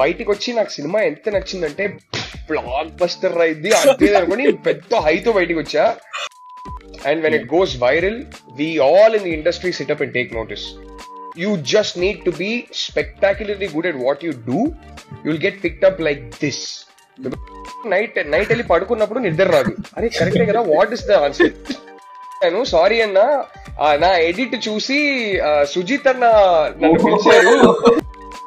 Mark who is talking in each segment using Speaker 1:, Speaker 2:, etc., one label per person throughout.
Speaker 1: బయటికి వచ్చి నాకు సినిమా ఎంత నచ్చిందంటే బ్లాక్ బస్టర్ అయింది అంతే అనుకుని పెద్ద హైతో బయటికి వచ్చా and when it goes viral we all in the industry sit up and take notice you just need to be spectacularly good at what you do you'll get picked up like this night night వెళ్ళి పడుకున్నప్పుడు నిద్ర రాదు. అరే కరెక్టే కదా what is the answer నేను sorry అన్న. నా ఎడిట్ చూసి సుజిత్ అన్న నన్ను పిలిచారు.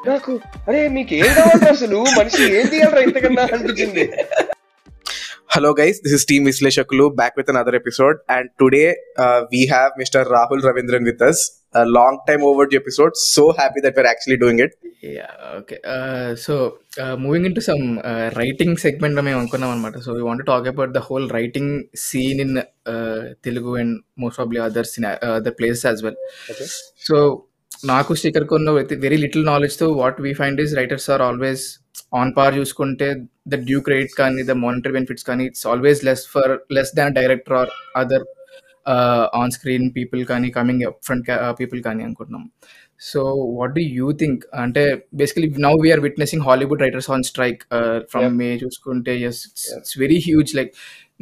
Speaker 1: నాకు అరే మీకు ఏం కావాలి అసలు? మనిషి ఏం తీయాలరా ఇంతకన్నా అనిపించింది.
Speaker 2: Hello guys this is team Vishleshakulu back with another episode and today we have mister Rahul Ravindran with us long time over episode so happy that we're actually doing it
Speaker 3: okay so moving in to some writing segment మేము అనుకున్నాం అనమాట so we want talk about the whole writing scene in Telugu and most awfully other other places as
Speaker 1: well
Speaker 3: so నాకు శ్రీకర్ కొన్న very little నాలెడ్జ్తో what we find is writers are always on par చూసుకుంటే the due credit కానీ the monetary benefits కానీ it's always less for less than director are other on screen people కానీ coming front people కానీ అనుకుంటున్నాం. So what do you think అంటే basically now we're witnessing Hollywood writers on strike
Speaker 1: from.
Speaker 3: May చూసుకుంటే yes it's very huge like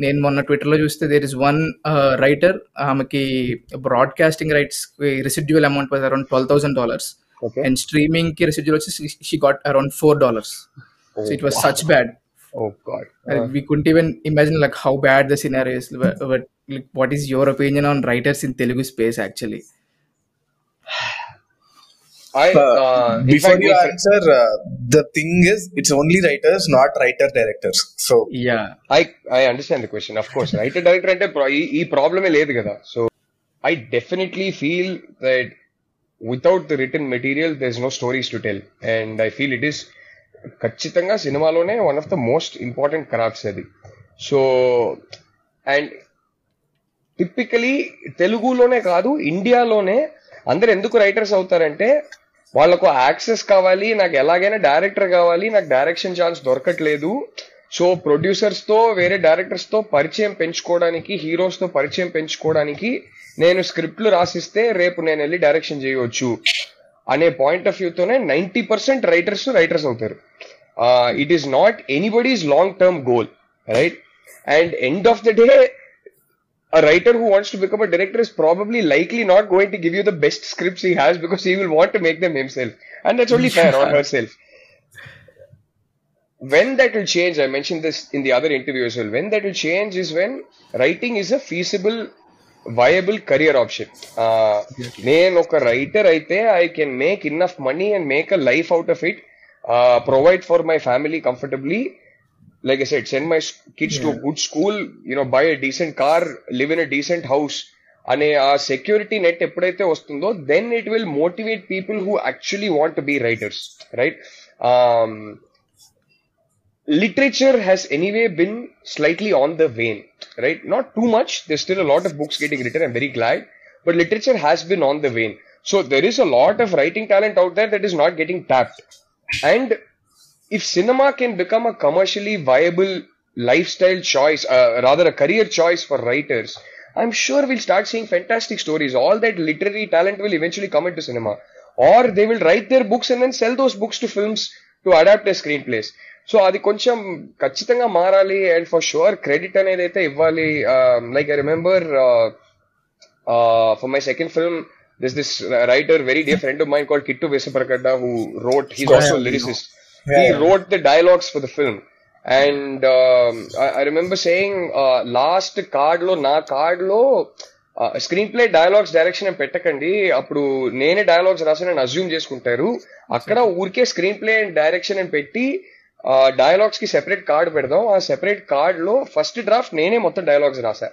Speaker 3: నేను మొన్న ట్విట్టర్లో చూస్తే there is one writer ఆమెకి broadcasting rights residual amount was around twelve thousand dollars
Speaker 1: okay
Speaker 3: and streaming కి residual వచ్చి she got around four dollars so it was such bad
Speaker 1: oh God
Speaker 3: we couldn't even imagine like how bad the scenario is but, but like, what is your opinion on writers in telugu space actually
Speaker 1: I
Speaker 2: Uh,
Speaker 1: uh,
Speaker 2: before
Speaker 1: fact,
Speaker 2: you
Speaker 1: fri-
Speaker 2: answer, uh, the thing is, it's only writers, not writer directors. So,
Speaker 3: yeah
Speaker 1: I I understand the question. Of course, writer director అంటే pro- ఈ- ప్రాబ్లమే లేదు కదా so I definitely feel that without the written material there is no stories to tell and I feel it is ఖచ్చితంగా సినిమాలోనే one of the most important crafts అది so and typically తెలుగులోనే కాదు ఇండియాలోనే అందరు ఎందుకు రైటర్స్ అవుతారంటే వాళ్ళకు యాక్సెస్ కావాలి నాకు ఎలాగైనా డైరెక్టర్ కావాలి నాకు డైరెక్షన్ ఛాన్స్ దొరకట్లేదు. సో ప్రొడ్యూసర్స్తో వేరే డైరెక్టర్స్తో పరిచయం పెంచుకోవడానికి హీరోస్తో పరిచయం పెంచుకోవడానికి నేను స్క్రిప్ట్లు రాసిస్తే రేపు నేను వెళ్ళి డైరెక్షన్ చేయవచ్చు అనే పాయింట్ ఆఫ్ వ్యూతోనే నైన్టీ పర్సెంట్ రైటర్స్ రైటర్స్ అవుతారు. It is not anybody's long term goal right and end of the day a writer who wants to become a director is probably likely not going to give you the best scripts he has because he will want to make them himself. And that's only fair on herself. When that will change, I mentioned this in the other interview as well. When that will change is when writing is a feasible, viable career option. Uh, నేను ఒక writer అయితే I can make enough money and make a life out of it provide for my family comfortably like I said, send my s- kids to a good school, you know, buy a decent car, live in a decent house. అనే ఆ security net ఎప్పుడైతే వస్తుందో then it will motivate people who actually want be writers right literature has anyway been slightly on the wane, right? Not too much. There's still a lot of books getting written. I'm very glad. But literature has been on the wane. So there is a lot of writing talent out there that is not getting tapped. And if cinema can become a commercially viable lifestyle choice, uh, rather a career choice for writers, I'm sure we'll start seeing fantastic stories. All that literary talent will eventually come into cinema. Or they will write their books and then sell those books to films to adapt their screenplays. So అది కొంచెం ఖచ్చితంగా మారాలి and for sure credit అనేది అయితే ఇవ్వాలి like I remember for my second film this this writer very dear friend of mind call kit విస్సాప్రగడ who wrote he's also lyricist
Speaker 2: Yeah,
Speaker 1: he wrote the dialogues for the film. And um, I, I remember saying uh, last card లో నా కార్డ్లో screen play dialogues direction పెట్టకండి. అప్పుడు నేనే dialogues రాసానని assume చేసుకుంటారు. అక్కడ ఊరికే screen play and direction అని పెట్టి డైలాగ్స్కి సెపరేట్ కార్డ్ పెడదాం. ఆ సెపరేట్ కార్డ్లో ఫస్ట్ డ్రాఫ్ట్ నేనే మొత్తం డైలాగ్స్ రాసా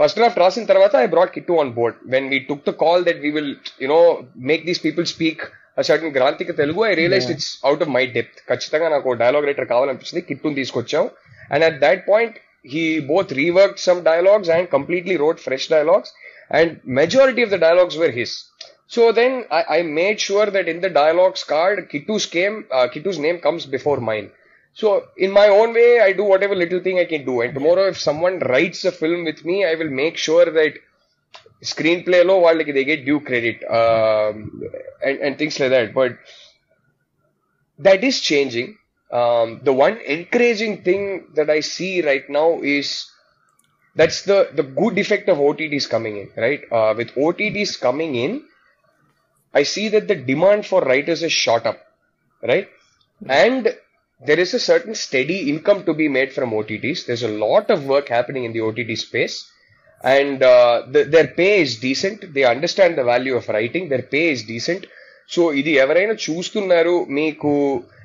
Speaker 1: ఫస్ట్ డ్రాఫ్ట్ రాసిన తర్వాత I brought Kittu on board when we took the call that we will you know make these people speak certain గ్రాంతిక Telugu I realize it's out of my depth ఖచ్చితంగా నాకు dialogue writer కావాలనిపించింది కిట్టుని తీసుకొచ్చాం and at that point he both rework some dialogues and completely road fresh dialogues and majority of the dialogues were his So then I, I made sure that in the dialogues card, Kittu's came, uh, Kittu's name comes before mine. So in my own way, I do whatever little thing I can do. And tomorrow, if someone writes a film with me, I will make sure that screenplay low while like, they get due credit um, and, things like that. But that is changing. Um, the one encouraging thing that i see right now is that's the the good effect of OTTs coming in right? Uh, with OTTs coming in i see that the demand for writers is shot up right? And there is a certain steady income to be made from OTTs. there's a lot of work happening in the OTT space. And their pay is decent they understand the value of writing their pay is decent so ఇది ఎవరైనా చూస్తున్నారు మీకు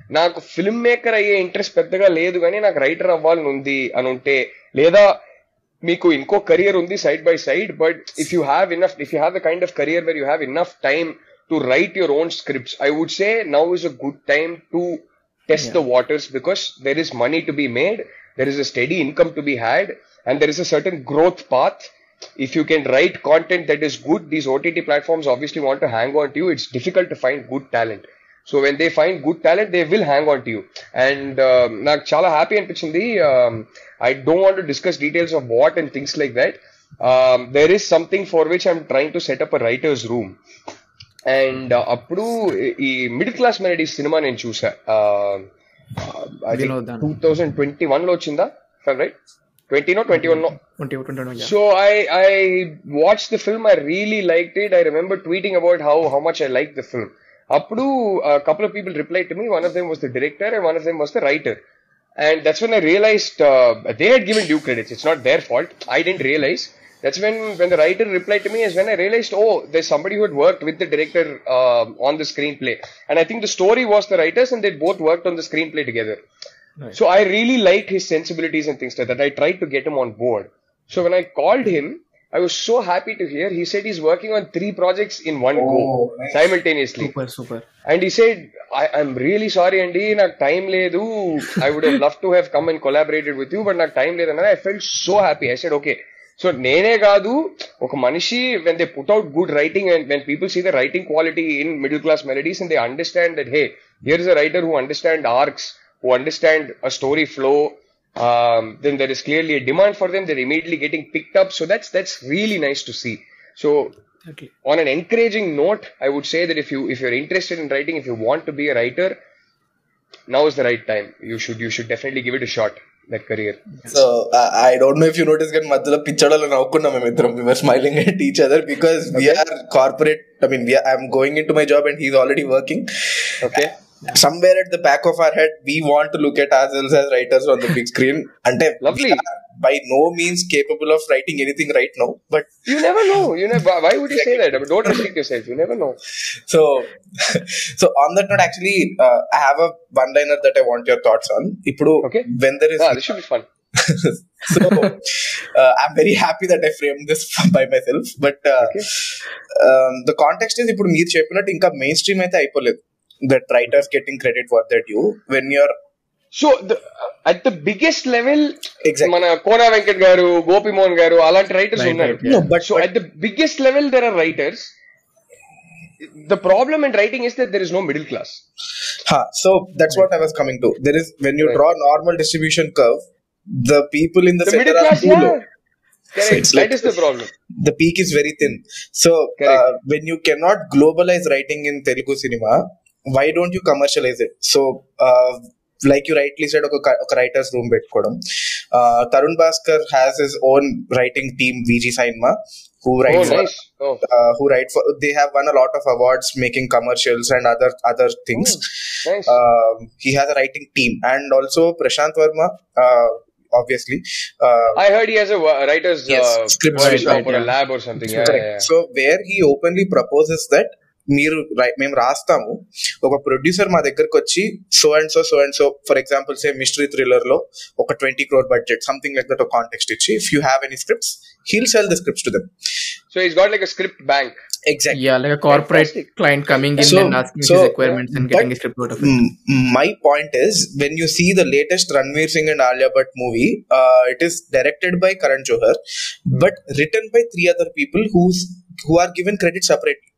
Speaker 1: నాకు film maker అయ్యే interest పెద్దగా లేదు కానీ నాకు రైటర్ అవ్వాలని ఉంది అని ఉంటే లేదా మీకు ఇంకో కెరియర్ ఉంది side by side but if you have enough if you have the kind of career where you have enough time to write your own scripts I would say now is a good time to test the waters because there is money to be made there is a steady income to be had and there is a certain growth path. If you can write content that is good, these OTT platforms obviously want to hang on to you. It's difficult to find good talent. So when they find good talent, they will hang on to you. And um, నాకు చాలా happy అనిపించింది I don't want to discuss details of what and things like that there is something for which I'm trying to set up a writers room and అప్పుడు ఈ middle class melodies cinema నేను చూసా two thousand twenty వన్లో వచ్చిందా right 20 no mm-hmm. 21
Speaker 3: no. 21, 21
Speaker 1: yeah. so i i watched the film i really liked it. I remember tweeting about how how much i liked the film. Up to a couple of people replied to me. One of them was the director and one of them was the writer. And that's when i realized uh, they had given due credits. It's not their fault. I didn't realize. That's when when the writer replied to me is when i realized oh there's somebody who had worked with the director uh, on the screenplay. And i think the story was the writers and they both worked on the screenplay together.
Speaker 3: Right.
Speaker 1: So I really liked his sensibilities and things like that. I tried to get him on board. So when I called him, I was so happy to hear he said he's working on three projects in one
Speaker 2: Oh,
Speaker 1: go
Speaker 2: nice.
Speaker 1: simultaneously.
Speaker 3: Super super
Speaker 1: And he said, I, I'm really sorry, Andy. నాకు time లేదు I would have loved to have come and collaborated with you, but నాకు time లేదు అన్నది I felt so happy. I said, okay. So నేనే కాదు ఒక మనిషి when they put out good writing and when people see the writing quality in middle class melodies and they understand that hey here is a writer who understand arcs who understand a story flow then there is clearly a demand for them they're immediately getting picked up so that's that's really nice to see so on an encouraging note, I would say that if you if you're interested in writing, if you want to be a writer, now is the right time. You should you should definitely give it a shot. That career.
Speaker 2: So I don't know if you notice కానీ మధ్యలో పిచ్చడలో నవ్వుకున్నాం మేము ఇద్దరం వి వర్ smiling at each other because we are corporate I mean I'm going in to my job and he's already working
Speaker 1: Okay.
Speaker 2: somewhere at the back of our head we want to look at ourselves as writers on the big screen and
Speaker 1: Lovely.
Speaker 2: by no means capable of writing anything right now but
Speaker 1: You never know. You never. Why would you say that? I mean, don't restrict yourself. You never know.
Speaker 2: so so on that note actually uh, i have a one liner that i want your thoughts on ఇప్పుడు
Speaker 1: Okay.
Speaker 2: when there is
Speaker 1: Ah, this should be fun.
Speaker 2: so uh, i'm very happy that i framed this by myself but uh,
Speaker 1: Okay.
Speaker 2: um, the context is ఇప్పుడు మీరు చెప్పినట్టు ఇంకా main stream అయితే అయిపోలేదు that writers getting credit for that you when you're
Speaker 1: So the, at the biggest level,
Speaker 2: Exactly.
Speaker 1: మన కోనా వెంకట్ గారు గోపి మోహన్ గారు అలాంటి రైటర్స్
Speaker 3: Right,
Speaker 1: ఉన్నారు
Speaker 3: right, yeah.
Speaker 2: No, but-
Speaker 1: so at the biggest level there are writers. The problem in writing is that there is no middle class.
Speaker 2: Huh, so that's what I was coming to. There is when you
Speaker 1: Right.
Speaker 2: draw normal distribution curve, the people in the,
Speaker 1: The
Speaker 2: center
Speaker 1: middle
Speaker 2: are
Speaker 1: class,
Speaker 2: too
Speaker 1: yeah.
Speaker 2: low.
Speaker 1: Correct.
Speaker 2: it's
Speaker 1: that
Speaker 2: like-
Speaker 1: is the problem.
Speaker 2: The peak is very thin. So
Speaker 1: Correct.
Speaker 2: uh, when you cannot globalize writing in Telugu cinema, why don't you commercialize it? So uh, like you rightly said, ఒక ఒక writer's room పెట్టుకోవడం. Uh, Tarun Bhaskar has his own writing team, VG Cinema, who
Speaker 1: Oh,
Speaker 2: writes for,
Speaker 1: nice. Oh,
Speaker 2: uh, who write for. They have won a lot of awards making commercials and other other things.
Speaker 1: nice.
Speaker 2: um, he has a writing team and also prashant verma uh, obviously uh,
Speaker 1: I heard he has a wo- writer's
Speaker 2: Yes,
Speaker 1: uh,
Speaker 2: script
Speaker 1: workshop
Speaker 3: right,
Speaker 1: or a
Speaker 3: yeah.
Speaker 1: lab or something. Yeah,
Speaker 2: correct.
Speaker 1: yeah, yeah.
Speaker 2: so where he openly proposes that మీరు మేము రాస్తాము. ఒక producer మా దగ్గరకు వచ్చి so and so so and so for example say mystery థ్రిల్లర్లో ఒక twenty crore budget something like that ఒక context ఇచ్చి if you have any scripts he'll sell the scripts to them
Speaker 1: so it's got like a script bank
Speaker 3: exactly like a corporate client coming in and asking his requirements and getting a script out of it.
Speaker 2: My point is when you see the latest Ranveer Singh and Alia Bhatt movie it is directed by Karan Johar but written by three other people whose who are given credit separately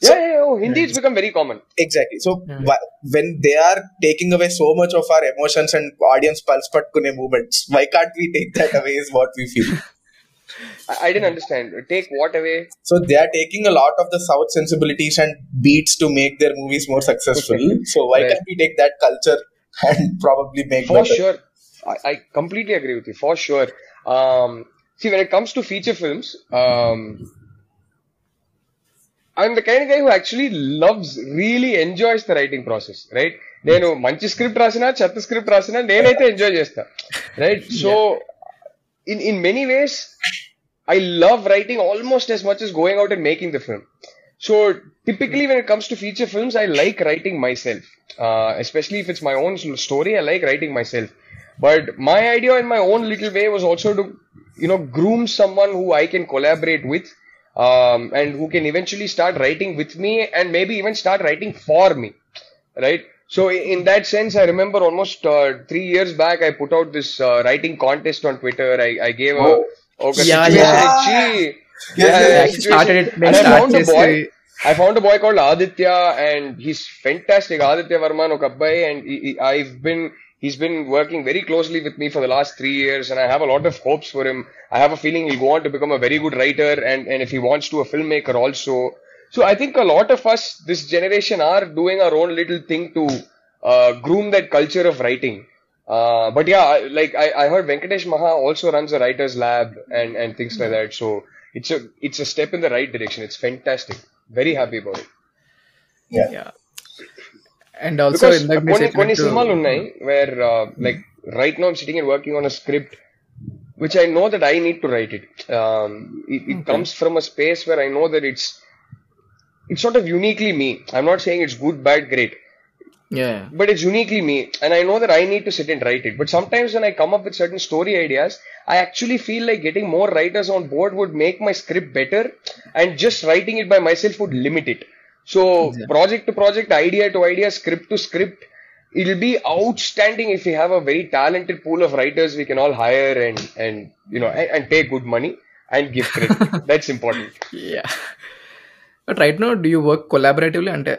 Speaker 2: So-
Speaker 1: yeah, yeah, yeah. Oh, Hindi has become very common.
Speaker 2: Exactly. So
Speaker 3: Yeah.
Speaker 2: why, when they are taking away so much of our emotions and audience pulse patkune movements, why can't we take that away? Is what we feel.
Speaker 1: I, I didn't understand. Take what away?
Speaker 2: So they are taking a lot of the South sensibilities and beats to make their movies more successful. so why
Speaker 1: Right.
Speaker 2: can't we take that culture and probably make
Speaker 1: For
Speaker 2: better?
Speaker 1: sure. I, I completely agree with you. For sure. Um, see, when it comes to feature films, um, I'm the kind of guy who actually loves, really enjoys the writing process, right? నేను మంచి script రాసినా చెత్త script రాసినా నేనైతే enjoy చేస్తా right so in in many ways I love writing almost as much as going out and making the film. So typically, when it comes to feature films, I like writing myself, uh, especially if it's my own s- story. I like writing myself. But my idea in my own little way was also to, you know, groom someone who I can collaborate with, um, and who can eventually start writing with me and maybe even start writing for me, right? So in that sense, I remember almost uh, three years back, I put out this uh, writing contest on Twitter. I, I gave oh. a, okay,
Speaker 3: yeah, yeah.
Speaker 2: yeah,
Speaker 1: yeah,
Speaker 2: yeah.
Speaker 3: started it.
Speaker 1: I found a boy. I found a boy called Aditya, and he's fantastic. Aditya Varman, Okabbai, and he, he, I've been he's been working very closely with me for the last three years, and I have a lot of hopes for him. I have a feeling he'll go on to become a very good writer, and and if he wants to, a filmmaker also. So I think a lot of us, this generation, are doing our own little thing to uh, groom that culture of writing. Uh, but yeah, like I, I heard Venkatesh Maha also runs a writers lab and, and things like that. So it's a it's a step in the right direction. It's fantastic. Very happy about it.
Speaker 3: Yeah. And also
Speaker 1: Because
Speaker 3: ఇందాక మీరు
Speaker 1: కొన్ని కొన్ని
Speaker 3: చెప్పినట్టు-
Speaker 1: సినిమాలు ఉన్నాయి where like right no sitting and working on a script which I know that I need to write it. Um, it, it comes from a space where I know that it's it's sort of uniquely me. I'm not saying it's good, bad, great.
Speaker 3: Yeah.
Speaker 1: but it's uniquely me and i know that i need to sit and write it but sometimes when i come up with certain story ideas i actually feel like getting more writers on board would make my script better and just writing it by myself would limit it So project to project idea to idea script to script it'll be outstanding if we have a very talented pool of writers we can all hire and and you know and, and pay good money and give credit that's important
Speaker 3: Yeah. But right now, do you work collaboratively? అంటే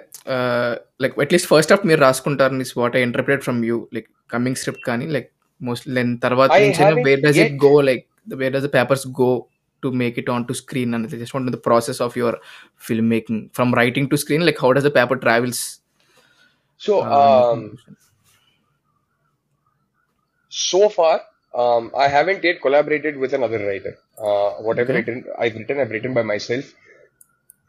Speaker 3: like at least first half మీరు రాసుకుంటారు is what I interpret from you like coming script కానీ like mostly then తర్వాత
Speaker 1: I
Speaker 3: నుంచి where does it
Speaker 1: go
Speaker 3: like where does the papers go to make it onto screen and they just want to know the process of your filmmaking from writing to screen like how does the paper travels?
Speaker 1: So uh, um, um so far um, i haven't yet collaborated with another writer. Uh, whatever
Speaker 3: okay.
Speaker 1: written, i've written i've written by myself.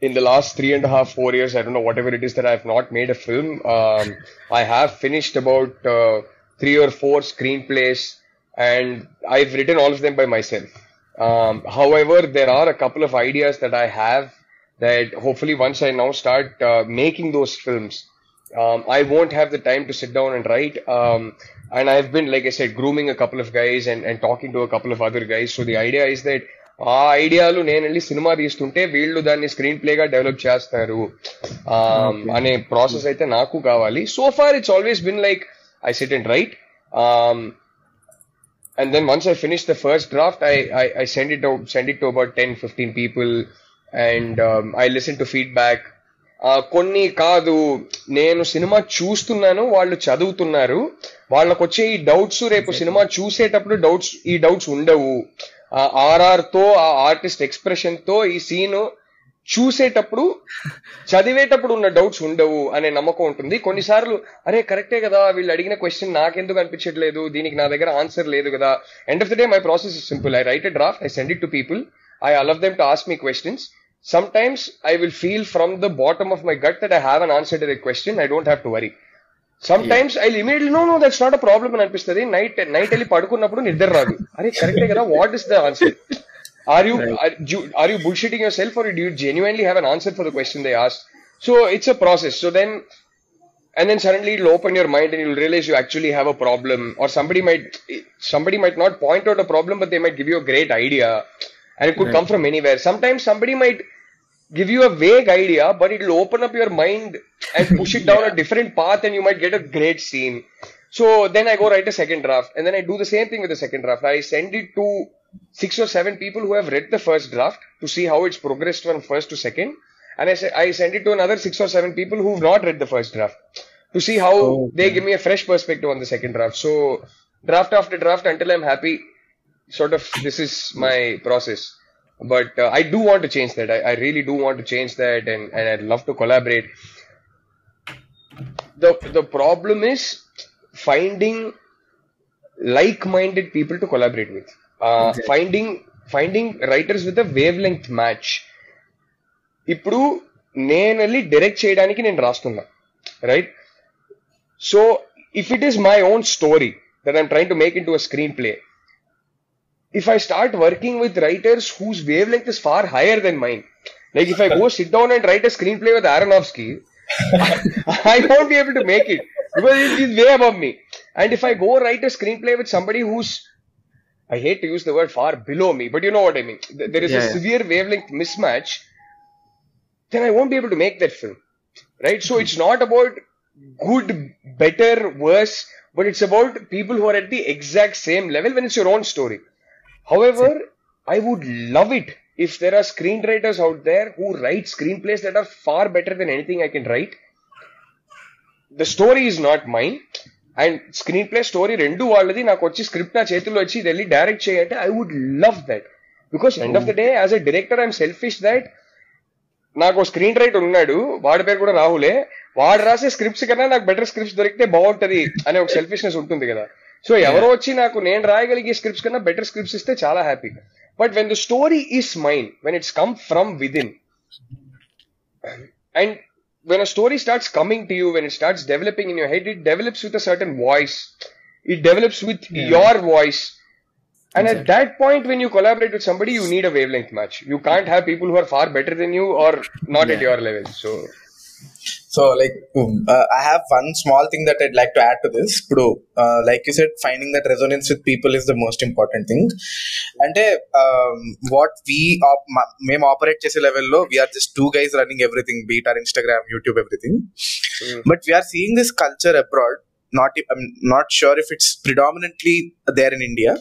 Speaker 1: In the last three and a half four years i don't know whatever it is that i've not made a film um, i have finished about uh, three or four screenplays and i've written all of them by myself. Um, however there are a couple of ideas that i have that hopefully once i now start uh, making those films um, I won't have the time to sit down and write. Um, and I've been, like I said, grooming a couple of guys and, and talking to a couple of other guys. So the idea is that ఆ ఐడియాలు నేను వెళ్ళి cinema తీస్తుంటే వీళ్ళు దాన్ని screenplay గా develop చేస్తారు um, అనే ప్రాసెస్ అయితే నాకు కావాలి so far it's always been like I sit and write and then once I finish the first draft, I, I, I send it out, send it to about 10, 15 people and um, I listen to feedback. కొన్ని కాదు నేను cinema చూస్తున్నాను వాళ్ళు చదువుతున్నారు వాళ్ళకు వచ్చే ఈ doubts రేపు సినిమా చూసేటప్పుడు డౌట్స్ ఈ డౌట్స్ ఉండవు ఆర్ఆర్తో ఆ ఆర్టిస్ట్ ఎక్స్ప్రెషన్తో ఈ సీన్ చూసేటప్పుడు చదివేటప్పుడు ఉన్న డౌట్స్ ఉండవు అనే నమ్మకం ఉంటుంది. కొన్నిసార్లు అరే కరెక్టే కదా వీళ్ళు అడిగిన క్వశ్చన్ నాకెందుకు అనిపించట్లేదు? దీనికి నా దగ్గర ఆన్సర్ లేదు కదా. End of the day my process is simple I write a draft I send it to people I allow them to ask me questions sometimes I will feel from the bottom of my gut that I have an answer to that question. I don't have to worry. Sometimes I'll immediately no no that's not a problem అని అనిపిస్తుంది. Night night వెళ్ళి పడుకున్నప్పుడు నిద్ర రాదు. అరే కరెక్టే కదా what is the answer Are you, right. are, you are you bullshitting yourself, or do you genuinely have an answer for the question they asked? So it's a process. So then, and then suddenly it'll open your mind, and you'll realize you actually have a problem, or somebody might somebody might not point out a problem, but they might give you a great idea, and it could right. come from anywhere. Sometimes somebody might give you a vague idea, but it'll open up your mind and push it down yeah. a different path, and you might get a great scene. So then I go write a second draft, and then I do the same thing with the second draft. I send it to six or seven people who have read the first draft to see how it's progressed from first to second and I, say, I send it to another six or seven people who've not read the first draft to see how they give me a fresh perspective on the second draft. So draft after draft until I'm happy. Sort of this is my process. but uh, I do want to change that. I, I really do want to change that, and, and I'd love to collaborate. The the problem is finding like-minded people to collaborate with Uh,
Speaker 3: Exactly.
Speaker 1: Finding finding writers with a wavelength match. ఇప్పుడు నేను వెళ్ళి direct చేయడానికి నేను రాస్తున్నా right so if it is my own story that I'm trying to make into a screen play if I start working with writers whose wavelength is far higher than mine, like if I go sit down and write a screenplay with Aronofsky, I won't be able to make it because he- he's way above me. And if I go write a screenplay with somebody who's, I hate to use the word far below me, but you know what I mean. There is
Speaker 3: Yeah,
Speaker 1: a
Speaker 3: yeah.
Speaker 1: severe wavelength mismatch, then I won't be able to make that film. Right? So it's not about good, better, worse, but it's about people who are at the exact same level when it's your own story. However, I would love it if there are screenwriters out there who write screenplays that are far better than anything I can write. The story is not mine. And screenplay story రెండు వాళ్ళది. నాకు వచ్చి script నా చేతుల్లో వచ్చి ఇది వెళ్ళి direct చేయంటే I would love that. Because end of the day as a director I'm selfish that నాకు స్క్రీన్ రైటర్ ఉన్నాడు. వాడి పేరు కూడా రాహులే. వాడు రాసే స్క్రిప్ట్స్ కన్నా నాకు బెటర్ స్క్రిప్ట్స్ దొరికితే బాగుంటది అనే ఒక సెల్ఫిష్నెస్ ఉంటుంది కదా. సో ఎవరో వచ్చి నాకు నేను రాయగలిగే స్క్రిప్ట్స్ కన్నా బెటర్ స్క్రిప్ట్స్ ఇస్తే చాలా happy but when the story is mind when it's come from within and when a story starts coming to you when it starts developing in your head it develops with a certain voice. It develops with your voice. And at that point when you collaborate with somebody you need a wavelength match. You can't have people who are far better than you or not at your level. So
Speaker 2: so like I have one small thing that I'd like to add to this ఇప్పుడు like you set finding that resonance with people is the most important thing అంటే what we మేము operate చేసే లెవెల్లో we're just two guys running everything be it or Instagram YouTube everything but we're seeing this culture abroad not I'm not sure if it's predominantly there in India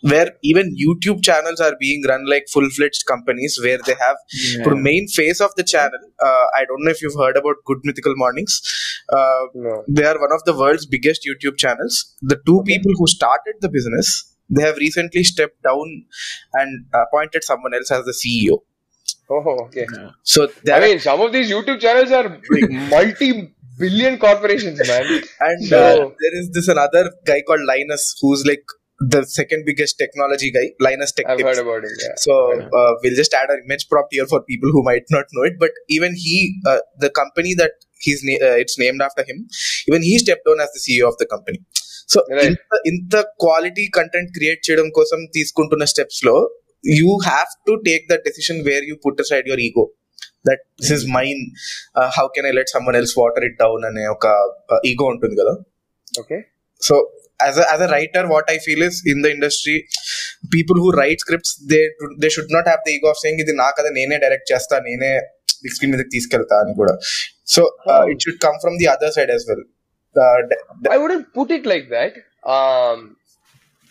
Speaker 2: where even YouTube channels are being run like full fledged companies where they have yeah. the main face of the channel. Uh, I don't know if you've heard about Good Mythical Mornings.
Speaker 1: Uh, no.
Speaker 2: They are one of the world's biggest YouTube channels. The two okay. people who started the business, they have recently stepped down and appointed someone else as the CEO.
Speaker 1: Oh, okay.
Speaker 2: Yeah.
Speaker 1: So I mean, some of these YouTube channels are multi billion corporations, man.
Speaker 2: And
Speaker 1: so,
Speaker 2: uh, there is this another guy called Linus who's like the second biggest technology guy Linus Tech
Speaker 1: i've
Speaker 2: Tips.
Speaker 1: heard about it yeah
Speaker 2: So uh, we'll just add an image prompt here for people who might not know it. But even he, uh, the company that he's na- uh, it's named after him, even he stepped down as the CEO of the company. So
Speaker 1: Right.
Speaker 2: ఇంత ఇంత quality content create చేయడం కోసం తీసుకుంటున్న steps లో you have to take the decision where you put side your ego that this is mine how can I let someone else water it down అనే ఒక ego ఉంటుంది కదా
Speaker 1: okay
Speaker 2: so as a as a writer what i feel is in the industry people who write scripts they they should not have the ego of saying ఇది నా కదా నేనే direct చేస్తా నేనే బిగ్ స్క్రీన్ మీదకి తీసుకెళ్తా అని కూడా so it should come from the other side as well
Speaker 1: I wouldn't put it like that. Um,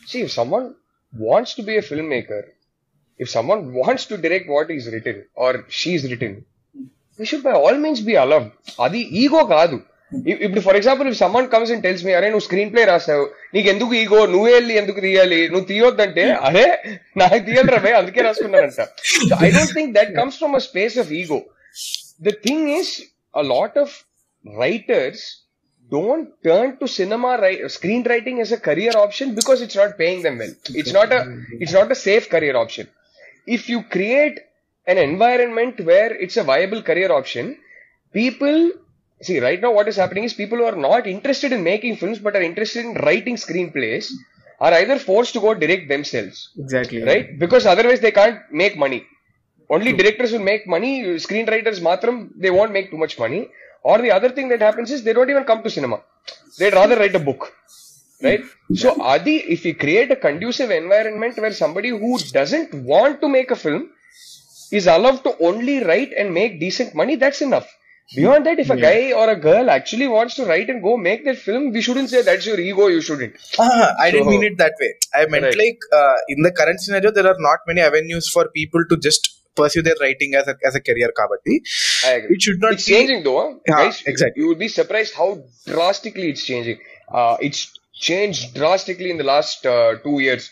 Speaker 1: see, if someone wants to be a filmmaker, if someone wants to direct what is written or she's written, they should by all means be allowed. అది ego కాదు ఇ- ఇప్పుడు for example if someone comes and tells me అరే నువ్వు screen play రాసావు నీకు ఎందుకు ego నువ్వే వెళ్ళి ఎందుకు తీయాలి నువ్వు తీయొద్దంటే అరే నాకు తీయాలి రా భయ్, అందుకే రాసుకున్నానంట I don't think that comes from a space of ego the thing is a lot of writers don't turn to cinema ri- screenwriting as a career option because it's not paying them well it's not a it's not a safe career option if you create an environment where it's a viable career option people see right now what is happening is people who are not interested in making films but are interested in writing screenplays are either forced to go direct themselves
Speaker 3: Exactly.
Speaker 1: right? Because otherwise they can't make money. Only directors will make money. Screenwriters, matram, they won't make too much money. Or the other thing that happens is they don't even come to cinema. They'd rather write a book, right? Hmm. So, Adi, if we create a conducive environment where somebody who doesn't want to make a film is allowed to only write and make decent money, that's enough. Beyond that, if a guy or a girl actually wants to write and go make that film, we shouldn't say that's your ego, you shouldn't.
Speaker 2: i didn't mean it that way i meant
Speaker 1: Right.
Speaker 2: like uh, in the current scenario there are not many avenues for people to just pursue their writing as a as a career kabatti
Speaker 1: I agree.
Speaker 2: it should not
Speaker 1: it's
Speaker 2: be
Speaker 1: changing though, huh?
Speaker 2: Yeah,
Speaker 1: guys.
Speaker 2: exactly.
Speaker 1: You would be surprised how drastically it's changing. Uh, it's changed drastically in the last uh, two years.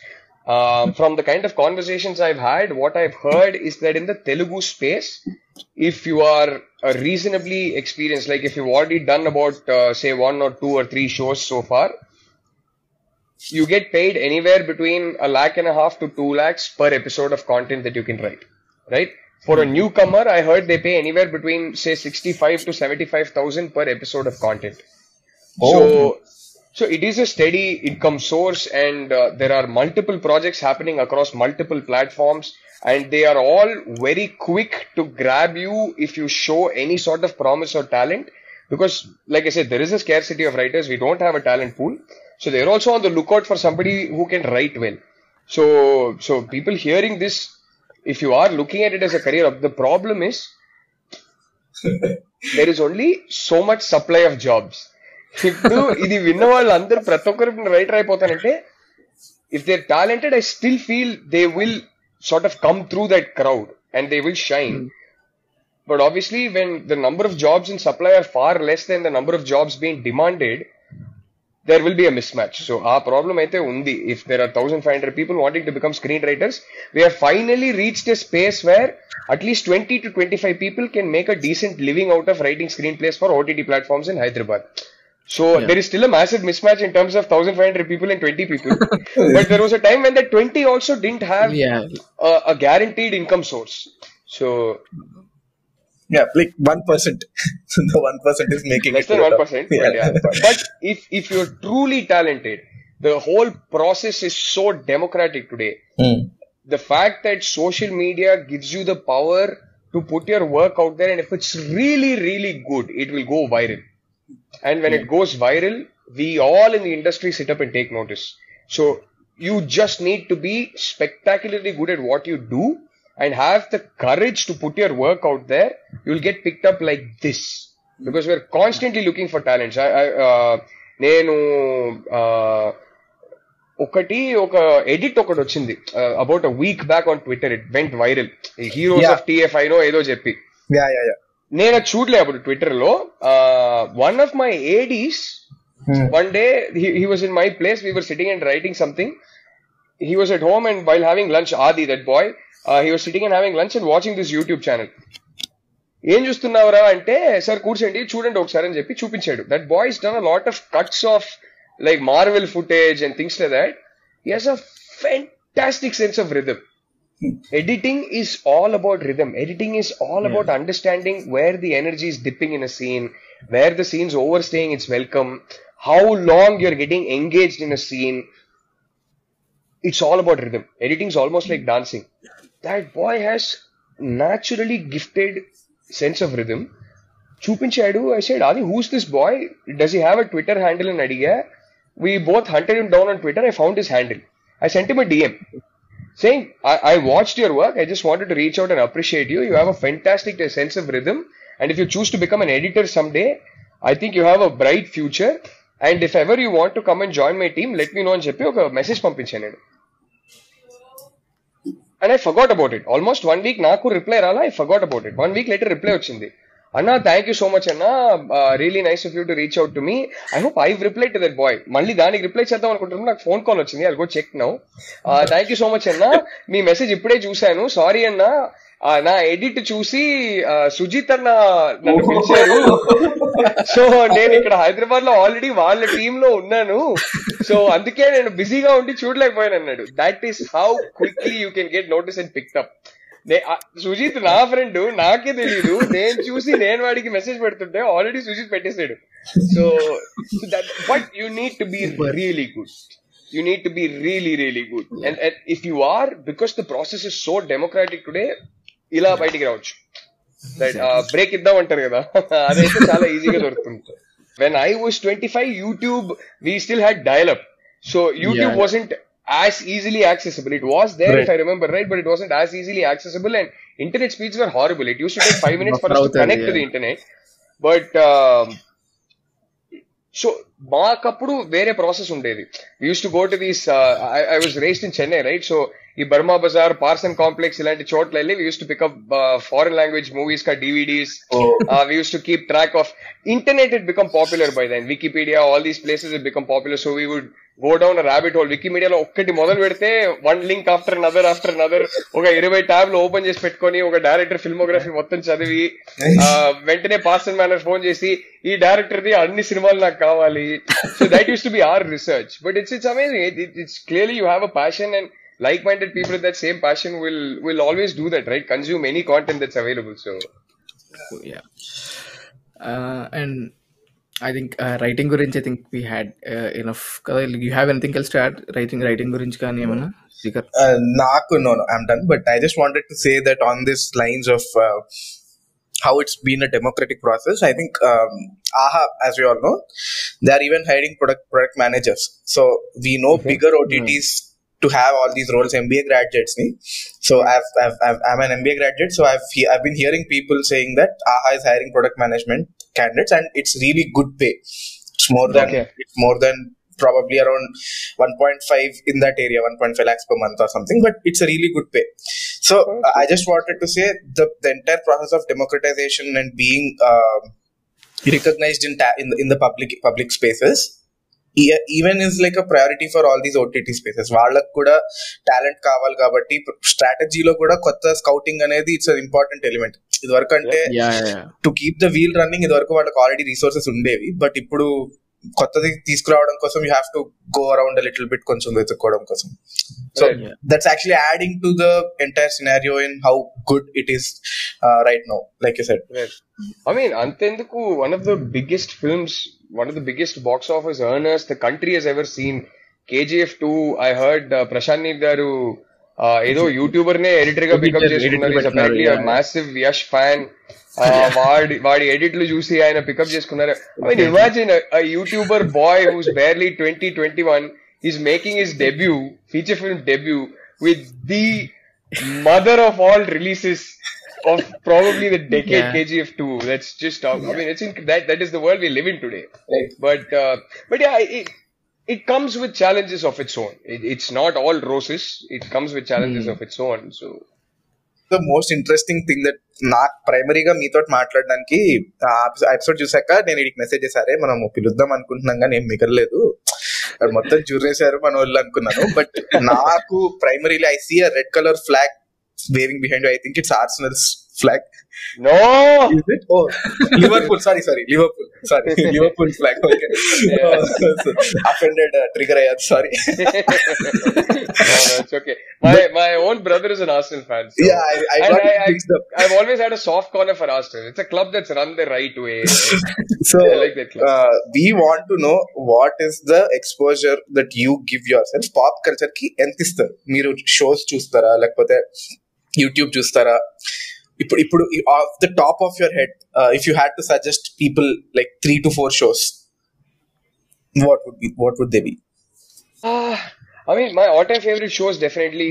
Speaker 1: Um, from the kind of conversations I've had, what I've heard is that in the Telugu space, if you are a reasonably experienced, like if you've already done about uh, say one or two or three shows so far, you get paid anywhere between a lakh and a half to two lakhs per episode of content that you can write, right? For a newcomer, I heard they pay anywhere between say sixty-five to seventy-five thousand per episode of content. So, so it is a steady income source, and uh, there are multiple projects happening across multiple platforms, and they are all very quick to grab you if you show any sort of promise or talent. Because, like I said, there is a scarcity of writers. We don't have a talent pool, so they're also on the lookout for somebody who can write well. So, so people hearing this, if you are looking at it as a career, the problem is there is only so much supply of jobs. ఇప్పుడు ఇది విన్న వాళ్ళు అందరూ ప్రతి ఒక్కరు writer అయిపోతానంటే if they talented I still feel they will sort of come through that crowd and they will shine but obviously when the number of jobs in supply are far less than the number of jobs being demanded there will be a mismatch. So our problem అయితే ఉంది. If there are 1500 people wanting to become screenwriters, we have finally reached a space where at least 20 to 25 people can make a decent living out of writing screenplays for OTT platforms in Hyderabad. So there is still a massive mismatch in terms of 1500 people and 20 people. but there was a time when the 20 also didn't have
Speaker 3: Yeah.
Speaker 1: a, a guaranteed income source. So
Speaker 2: Yeah, like one percent. the one percent is making
Speaker 1: less than one
Speaker 2: Yeah.
Speaker 1: But, yeah. but if if you're truly talented, the whole process is so democratic today.
Speaker 2: Hmm.
Speaker 1: The fact that social media gives you the power to put your work out there, and if it's really really good, it will go viral. And when it goes viral, we all in the industry sit up and take notice. So you just need to be spectacularly good at what you do and have the courage to put your work out there. You'll get picked up like this because we're constantly looking for talents. I, I, uh, నేను uh, ఒకటి ఒక edit ఒకటి వచ్చింది about a week back on Twitter it went viral heroes
Speaker 2: Yeah.
Speaker 1: Of TF I know ఏదో చెప్పి
Speaker 2: Yeah, yeah, yeah.
Speaker 1: నేను అది చూడలే అప్పుడు ట్విట్టర్లో one of my
Speaker 2: ADs
Speaker 1: one day he was in my place we were sitting and writing something he was at home and while having lunch ఆది that boy he was sitting and having lunch and watching this YouTube channel ఏం చూస్తున్నావురా అంటే sir కూర్చోండి చూడండి ఒకసారి అని చెప్పి చూపించాడు. That boy is done lot of cuts of like Marvel footage and things like that he has a fantastic sense of rhythm editing is all about rhythm editing is all yeah. about understanding where the energy is dipping in a scene where the scene's overstaying its welcome how long you're getting engaged in a scene it's all about rhythm editing's almost like dancing that boy has naturally gifted sense of rhythm Chupinchadu, I said, Adi, who's this boy? Does he have a Twitter handle? And Adiga, we both hunted him down on Twitter. I found his handle. I sent him a DM saying, I, I watched your work. I just wanted to reach out and appreciate you. You have a fantastic sense of rhythm. And if you choose to become an editor someday, I think you have a bright future. And if ever you want to come and join my team, let me know అని చెప్పి ఒక message పంపించాను నేను and I forgot about it almost one week నాకు reply రాలా I forgot about it one week letter reply వచ్చింది అన్నా thank you so much అన్నా. Really nice of you to reach out to me I hope I reply to that boy మళ్ళీ దానికి reply చేద్దాం అనుకుంటున్నాను. నాకు ఫోన్ కాల్ వచ్చింది. అది go check now thank you so much అన్నా. మీ మెసేజ్ ఇప్పుడే చూశాను. సారీ అన్నా. నా ఎడిట్ చూసి సుజిత్ అన్న నన్ను పిలిచారు. సో నేను ఇక్కడ హైదరాబాద్లో ఆల్రెడీ వాళ్ళ టీమ్లో ఉన్నాను. సో అందుకే నేను బిజీగా ఉండి చూడలేకపోయాను అన్నాడు. That is how quickly you can get notice and pick up Sujith నా ఫ్రెండ్ నాకే తెలియదు నేను చూసి నేను వాడికి మెసేజ్ పెడుతుంటే ఆల్రెడీ సుజిత్ పెట్టేశాడు. So but you need to be really good need to be really really good. And, and if you are because the process is so democratic today ఇలా బయటికి రావచ్చు. బ్రేక్ ఇద్దాం అంటారు కదా. అదైతే చాలా ఈజీగా దొరుకుతుంది. When I was twenty five YouTube we still had dial up so
Speaker 3: YouTube.
Speaker 1: Wasn't as easily accessible. It was there if
Speaker 2: Right.
Speaker 1: I remember right, but it wasn't as easily accessible and internet speeds were horrible. It used to take five minutes for us to
Speaker 3: Router,
Speaker 1: connect to
Speaker 3: yeah.
Speaker 1: the internet. But um, so మాకప్పుడు వేరే process ఉండేది used to go to these I was raised in Chennai right so ఈ Burma Bazaar Parsn complex ఇలాంటి చోట్ల వెళ్ళి used to pick up foreign language movies కా DVDs we used to keep track of internet had become popular by then wikipedia all these places had become popular so we would go down rabbit hole వికీమీడియాలో ఒక్కటి మొదలు పెడితే one link after another after another ఒక ఇరవై ట్యాబ్లు open చేసి పెట్టుకొని ఒక director filmography మొత్తం చదివి వెంటనే పాస్ అండ్ మేనర్ ఫోన్ చేసి ఈ డైరెక్టర్ ది అన్ని సినిమాలు నాకు కావాలి. So that used to be our research but it's it's amazing it's clearly you have a passion and like minded people that same passion will will always do that right consume any content that's available so and
Speaker 3: yeah uh, and I think uh, writing గురించి I think we had uh, enough కదా you have anything else to add writing writing గురించి కానీ ఏమన్నా Srikar
Speaker 2: Uh, Naku, no, no, I'm done. But I just wanted to say that on this lines of uh, how it's been a democratic process, I think um, AHA, as we all know, they are even hiring product product managers. So we know bigger OTTs to have all these roles. MBA graduates, ni. so I've, I've, I've, I'm an MBA graduate, so I've he- I've been hearing people saying that AHA is hiring product management candidates, and it's really good pay. It's more than
Speaker 1: Okay.
Speaker 2: it's more than probably around 1.5 in that area 1.5 lakhs per month or something but it's a really good pay so uh, i just wanted to say the, the entire process of democratization and being um recognized in, ta- in, the, in the public public spaces e- even is like a priority for all these OTT spaces వాళ్ళకు కూడా talent కావాలి కాబట్టి స్ట్రాటజీలో కూడా కొత్త scouting అనేది it's important element ఇది వరకు అంటే to keep the wheel running ఇది వరకు వాళ్ళకి ఆల్రెడీ రిసోర్సెస్ ఉండేవి బట్ ఇప్పుడు కొత్తది తీసుకురావడం కోసం you have to go around little bit కొంచెం వెతుక్కోవడం కోసం
Speaker 1: so.
Speaker 2: That's actually adding to the entire scenario in how good it is right now like you said
Speaker 1: Right. I mean, Antenduku, one of the biggest films, one of the biggest box office earners the country has ever seen. KGF 2, I heard uh, Prashant Neer garu uh, ఏదో YouTuber నే editor గా pickup
Speaker 3: Editor-
Speaker 1: చేసుకున్నారు
Speaker 3: editor
Speaker 1: apparently
Speaker 3: పెట్టినారు, yeah.
Speaker 1: Massive Yash fan వాడి వాడి ఎడిట్లు చూసి ఆయన పికప్ చేసుకున్నారు I mean imagine YouTuber boy who's barely twenty twenty one is making his debut feature film debut with the mother of all releases of probably the decade
Speaker 3: Yeah.
Speaker 1: KGF 2. That's just I mean it's in, that that is the world we live in today.
Speaker 2: Right.
Speaker 1: But uh, but yeah, it it comes with challenges of its own. It, it's not all roses. It comes with challenges of its own. So
Speaker 2: the most interesting thing that నాకు ప్రైమరీగా మీతో మాట్లాడడానికి episode చూసాక నేను వీడికి message చేశారే మనం పిలుద్దాం అనుకుంటున్నాం కానీ ఏం మిగలలేదు మొత్తం చూసేశారు మన వాళ్ళు అనుకున్నాను బట్ నాకు primarily I see red colour flag waving behind I think it's Arsenal's flag
Speaker 1: no.
Speaker 2: Is it? Oh, Liverpool. Sorry, sorry. Liverpool. Sorry, Liverpool flag. Okay.
Speaker 1: Yeah.
Speaker 2: Oh, so offended uh, trigger. I sorry.
Speaker 1: no, no, it's okay. My my own brother is an Arsenal fan. So.
Speaker 2: yeah, I, I
Speaker 1: And
Speaker 2: got
Speaker 1: I,
Speaker 2: it
Speaker 1: I,
Speaker 2: mixed up.
Speaker 1: I've always had a soft corner for Arsenal. It's a club that's run the right way.
Speaker 2: So
Speaker 1: I like that club.
Speaker 2: uh, we want to know what is the exposure that you give yourself. Pop culture కి ఎంత ఇస్తారు మీరు shows చూస్తారా లేకపోతే YouTube చూస్తారా ఇప్పుడు ఇప్పుడు of the top of your head if you had to suggest people like three to four shows what would be what would they
Speaker 1: be I mean my all time favourite shows definitely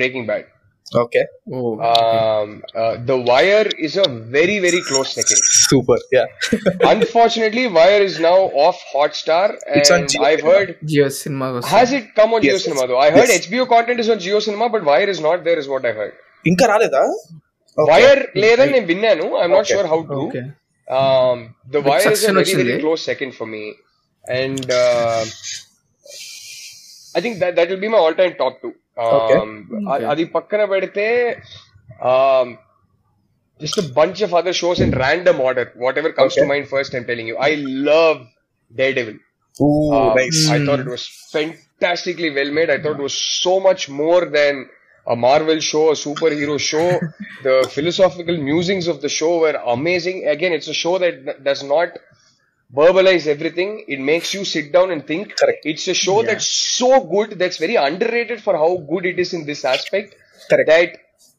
Speaker 1: Breaking Bad
Speaker 2: Okay.
Speaker 3: Oh,
Speaker 1: um, uh, the Wire is a very, very close second.
Speaker 2: Super. Yeah.
Speaker 1: Unfortunately, Wire is now off Hotstar, and I've heard
Speaker 3: Jio Cinema.
Speaker 1: Has it come on
Speaker 2: yes. Jio
Speaker 1: Cinema though? I heard. HBO content is on Jio Cinema, but Wire is not there. Is what I heard.
Speaker 2: ఇంకా రాలేదా Okay.
Speaker 1: Wire లేదని నేను విన్నాను. I'm not
Speaker 2: Okay.
Speaker 1: sure how true.
Speaker 3: Okay
Speaker 1: Um, the
Speaker 3: But
Speaker 1: Wire is a
Speaker 3: succession
Speaker 1: very, very
Speaker 3: వచ్చింది.
Speaker 1: close second for me, and uh, I think that that will be my all-time top two.
Speaker 2: Okay.
Speaker 1: Um,
Speaker 3: Okay.
Speaker 1: అ- అది పక్కన పెడితే um, just a bunch of other shows in random order. Whatever comes to
Speaker 2: Okay.
Speaker 1: mind first, I'm telling you. I love Daredevil.
Speaker 2: Ooh,
Speaker 1: Um,
Speaker 2: nice.
Speaker 1: I thought it was fantastically well made. I thought it was so much more than a Marvel show, a superhero show. the philosophical musings of the show were amazing. Again, it's a show that does not verbalize everything. It makes you sit down and think.
Speaker 2: Correct.
Speaker 1: It's a show
Speaker 3: Yeah.
Speaker 1: that's so good, that's very underrated for how good it is in this aspect.
Speaker 2: Correct.
Speaker 1: That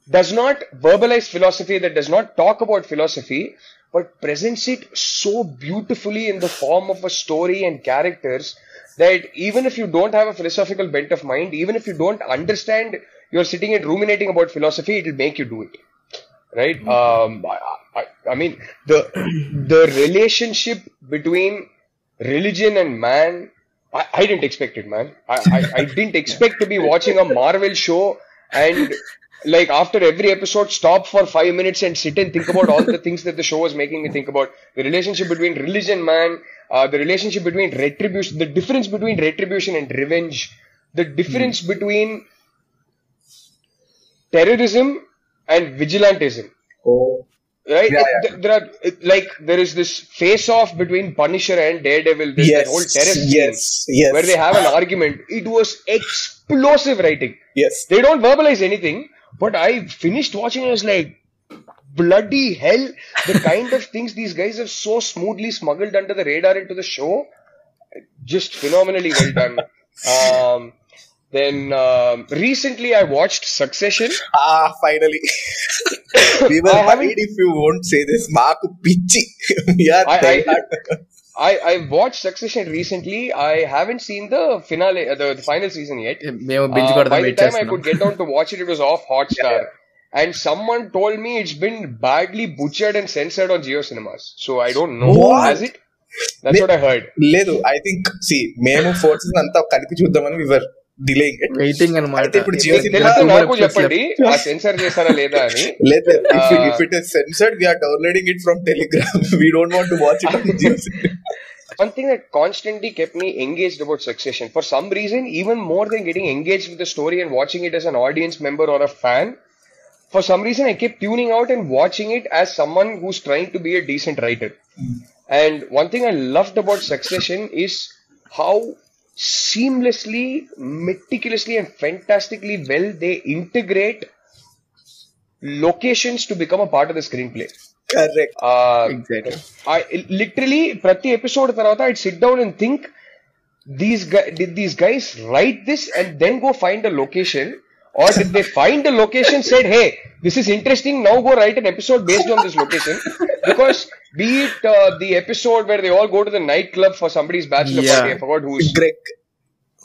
Speaker 1: does not verbalize philosophy, that does not talk about philosophy, but presents it so beautifully in the form of a story and characters that even if you don't have a philosophical bent of mind, even if you don't understand, you're sitting and ruminating about philosophy, it'll make you do it. Right? Um, I, I, I mean, the the relationship between religion and man, I, I didn't expect it, man. I, I, I didn't expect to be watching a Marvel show and like after every episode stop for five minutes and sit and think about all the things that the show was making me think about the relationship between religion man uh, the relationship between retribution the difference between retribution and revenge the difference between terrorism and vigilantism.
Speaker 2: Oh,
Speaker 1: right?
Speaker 2: Yeah, yeah.
Speaker 1: th- there are like there is this face off between punisher and daredevil. There's
Speaker 2: yes,
Speaker 1: whole terror scene
Speaker 2: yes, yes,
Speaker 1: where they have an argument. It was explosive writing.
Speaker 2: Yes.
Speaker 1: they don't verbalize anything but i finished watching it I was like bloody hell the kind of things these guys have so smoothly smuggled under the radar into the show just phenomenally well done. Um, then um, recently i watched succession
Speaker 2: Ah, finally. we were
Speaker 1: I
Speaker 2: worried if you won't say this. Maku pichi. we are
Speaker 1: I- I-. I, I watched Succession recently. I haven't seen the finale, uh, the, the final season yet. Uh, by the time I could get down to watch it, it was off Hotstar.
Speaker 2: Yeah,
Speaker 1: And someone told me it's been badly butchered and censored on Geo Cinemas. So I don't know.
Speaker 2: What?
Speaker 1: Has it? That's what I heard.
Speaker 2: లేదు I think సి మేము forces అంతా కలిపి చూద్దామని we were delaying it
Speaker 3: waiting అనమాట
Speaker 2: అయితే ఇప్పుడు జియో
Speaker 1: మీకు
Speaker 2: సినిమా
Speaker 1: తెలిస్తే
Speaker 3: two more
Speaker 1: నాకు
Speaker 3: episodes
Speaker 1: చెప్పండి ఆ సెన్సర్ చేస్తారా లేదా అని
Speaker 2: లేదు
Speaker 1: Uh,
Speaker 2: if it is censored we are downloading it from Telegram we don't want to watch it on Jio
Speaker 1: One thing that constantly kept me engaged about Succession, for some reason, even more than getting engaged with the story and watching it as an audience member or a fan, for some reason I kept tuning out and watching it as someone who's trying to be a decent writer. And one thing I loved about Succession is how seamlessly, meticulously, and fantastically well they integrate locations to become a part of the screenplay.
Speaker 2: Correct.
Speaker 1: Uh,
Speaker 3: exactly.
Speaker 1: I literally prati episode tarvata I'd sit down and think these guys did these guys write this and then go find a location or did they find a location said hey this is interesting. Now go write an episode based on this location because be it uh, the episode where they all go to the nightclub for somebody's bachelor
Speaker 3: yeah.
Speaker 1: party. I forgot who's
Speaker 2: Greg.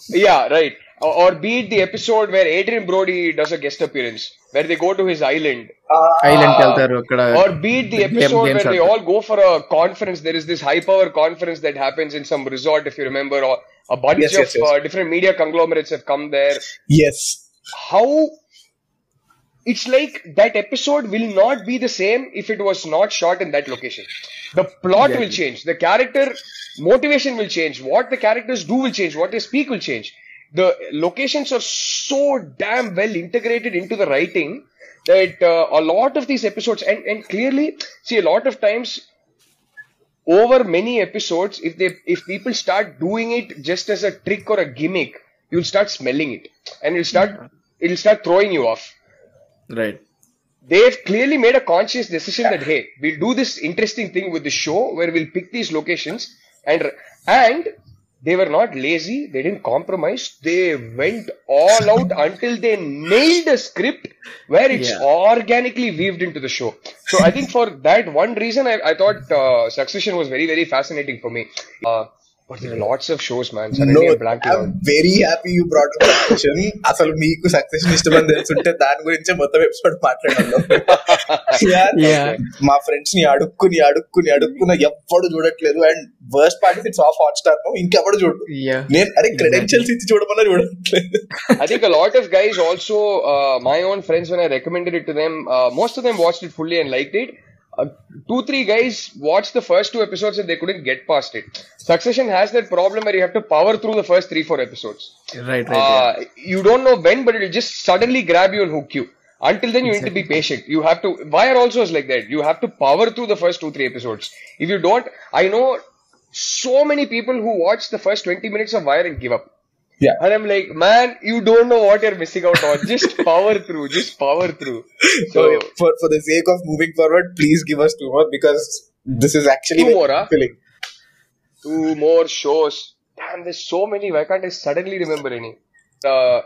Speaker 1: Yeah, right. Or, or be it the episode where Adrien Brody does a guest appearance, where they go to his island.
Speaker 3: Uh, island, uh,
Speaker 1: or be it the episode
Speaker 3: game,
Speaker 1: where they all go for a conference. There is this high power conference that happens in some resort, if you remember, or a bunch
Speaker 2: yes,
Speaker 1: of
Speaker 2: yes, yes.
Speaker 1: Uh, different media conglomerates have come there.
Speaker 2: Yes.
Speaker 1: How it's like that episode will not be the same if it was not shot in that location. The plot will change, the character motivation will change, what the characters do will change, what they speak will change. The locations are so damn well integrated into the writing that uh, a lot of these episodes and, and clearly see a lot of times over many episodes if they if people start doing it just as a trick or a gimmick you'll start smelling it. And it'll start it'll start throwing you off
Speaker 3: right
Speaker 1: they've clearly made a conscious decision that hey we'll do this interesting thing with the show where we'll pick these locations. And and they were not lazy. They didn't compromise. They went all out until they nailed a script where it's
Speaker 3: Yeah.
Speaker 1: organically weaved into the show. So i think for that one reason i, I thought uh, succession was very very fascinating for me. Uh, lots of shows
Speaker 2: very happy you brought అసలు మీకు తెలుసుంటే దాని గురించి మొత్తం episode మాట్లాడాను మా ఫ్రెండ్స్ని అడుక్కుని అడుక్కుని అడుక్కున్న ఎవ్వడు చూడట్లేదు. And worst part it's of hot స్టార్ను ఇంకెవడు చూడు నేను అరే క్రెడెన్షియల్స్ ఇచ్చి చూడమన్నా చూడట్లేదు.
Speaker 1: I think lot of guys also my own friends when I recommended it to them most of them watch it fully and like it Uh, two three guys watched the first two episodes and they couldn't get past it. Succession has that problem where you have to power through the first three four episodes.
Speaker 3: Right right
Speaker 1: uh, yeah. you don't know when but it'll just suddenly grab you and hook you. Until then you exactly. need to be patient. You have to wire also is like that. You have to power through the first two three episodes. If you don't i know so many people who watch the first 20 minutes of wire and give up.
Speaker 2: Yeah.
Speaker 1: And I'm like, man, you don't know what you're missing out on. Just power through. Just power through.
Speaker 2: So
Speaker 1: So,
Speaker 2: for for the sake of moving forward, please give us two more because this is actually
Speaker 1: Two more, huh?
Speaker 2: fulfilling.
Speaker 1: two more shows. Damn, there's so many. Why can't I suddenly remember any? Uh,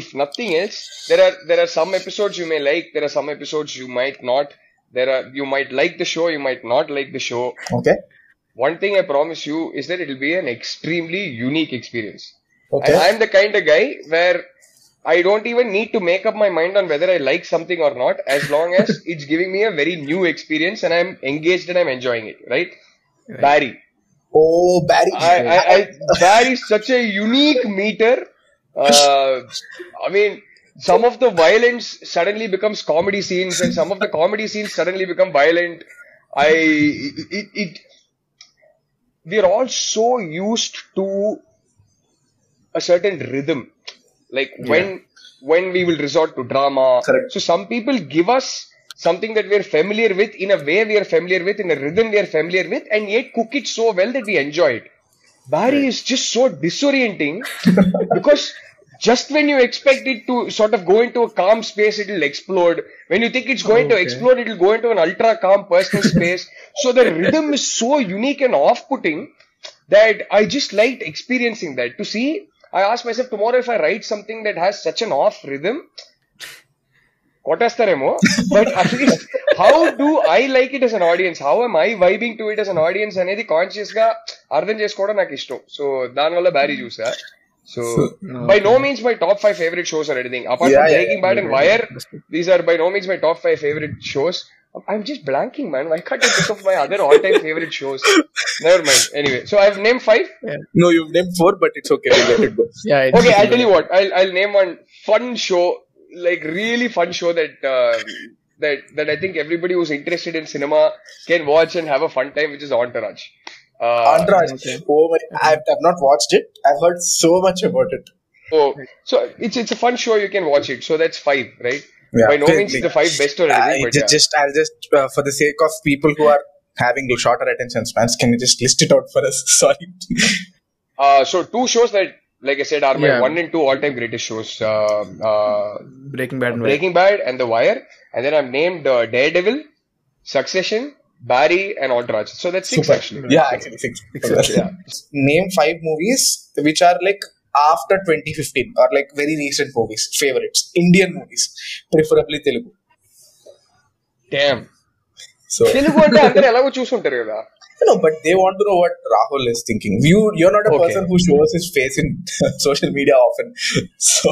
Speaker 1: if nothing else, there are there are some episodes you may like. There are some episodes you might not. There are you might like the show. You might not like the show.
Speaker 2: Okay.
Speaker 1: One thing I promise you is that it'll be an extremely unique experience.
Speaker 2: Okay.
Speaker 1: And I'm the kind of guy where I don't even need to make up my mind on whether I like something or not, as long as it's giving me a very new experience and I'm engaged and I'm enjoying it, right? Barry.
Speaker 2: oh, Barry.
Speaker 1: I, I, I, Barry is such a unique meter. Uh, I mean, some of the violence suddenly becomes comedy scenes, and some of the comedy scenes suddenly become violent. I it, it we're all so used to a certain rhythm, like when when we will resort to drama.
Speaker 2: Correct.
Speaker 1: So some people give us something that we're familiar with in a way we are familiar with, in a rhythm we are familiar with, and yet cook it so well that we enjoy it. Barry is just so disorienting because just when you expect it to sort of go into a calm space, it'll explode. When you think it's going to
Speaker 3: Okay.
Speaker 1: explode, it'll go into an ultra calm personal space. So the rhythm is so unique and off-putting that I just liked experiencing that. To see, I asked myself tomorrow if I write something that has such an off rhythm, కొట్టేస్తారేమో but at least how do I like it as an audience? How am I vibing to it as an audience అనేది కాన్షియస్గా అర్థం చేసుకోవడం నాకు ఇష్టం. So దానివల్ల Barry చూసా so by no means my top five favourite shows are
Speaker 2: anything
Speaker 1: apart
Speaker 2: from
Speaker 1: Breaking Bad and Wire these are by no means my top five favourite shows I'm just blanking, man. Why can't I think of my other all-time favorite shows? Never mind. Anyway, so I've named five.
Speaker 2: No, you've named four, but it's okay. We'll let it go.
Speaker 3: Yeah. it's-
Speaker 1: Okay, I'll tell you what. I'll I'll name one fun show, like really fun show that uh, that that I think everybody who's interested in cinema can watch and have a fun time, which is Entourage. Uh,
Speaker 2: Entourage.
Speaker 3: okay.
Speaker 2: Oh my! I've, I've not watched it. I've heard so much about it.
Speaker 1: so so it's it's a fun show. You can watch it. So that's five, right?
Speaker 2: Yeah.
Speaker 1: By no
Speaker 2: Okay,
Speaker 1: means the five best or
Speaker 2: I
Speaker 1: anything, but
Speaker 2: just,
Speaker 1: yeah.
Speaker 2: just I'll just uh, for the sake of people who are having shorter attention spans, can you just list it out for us? Sorry.
Speaker 1: Uh, so two shows that, like I said, are my
Speaker 3: Yeah.
Speaker 1: one and two all-time greatest shows. Uh, uh,
Speaker 3: Breaking Bad. and
Speaker 1: Breaking Bad and The Wire, and then I've named uh, Daredevil, Succession, Barry, and Entourage. So that's six
Speaker 2: Super.
Speaker 1: actually.
Speaker 2: Yeah, actually six.
Speaker 1: Yeah.
Speaker 2: Name five movies which are like after 2015 or like very recent movies, favorites, Indian movies, preferably Telugu.
Speaker 1: Damn.
Speaker 2: So
Speaker 1: Telugu అంటే అందరూ ఎలాగో చూసుంటారు కదా
Speaker 2: no, but they want to know what Rahul is thinking. You, you're not a
Speaker 1: Okay.
Speaker 2: person who shows his face in social media often. So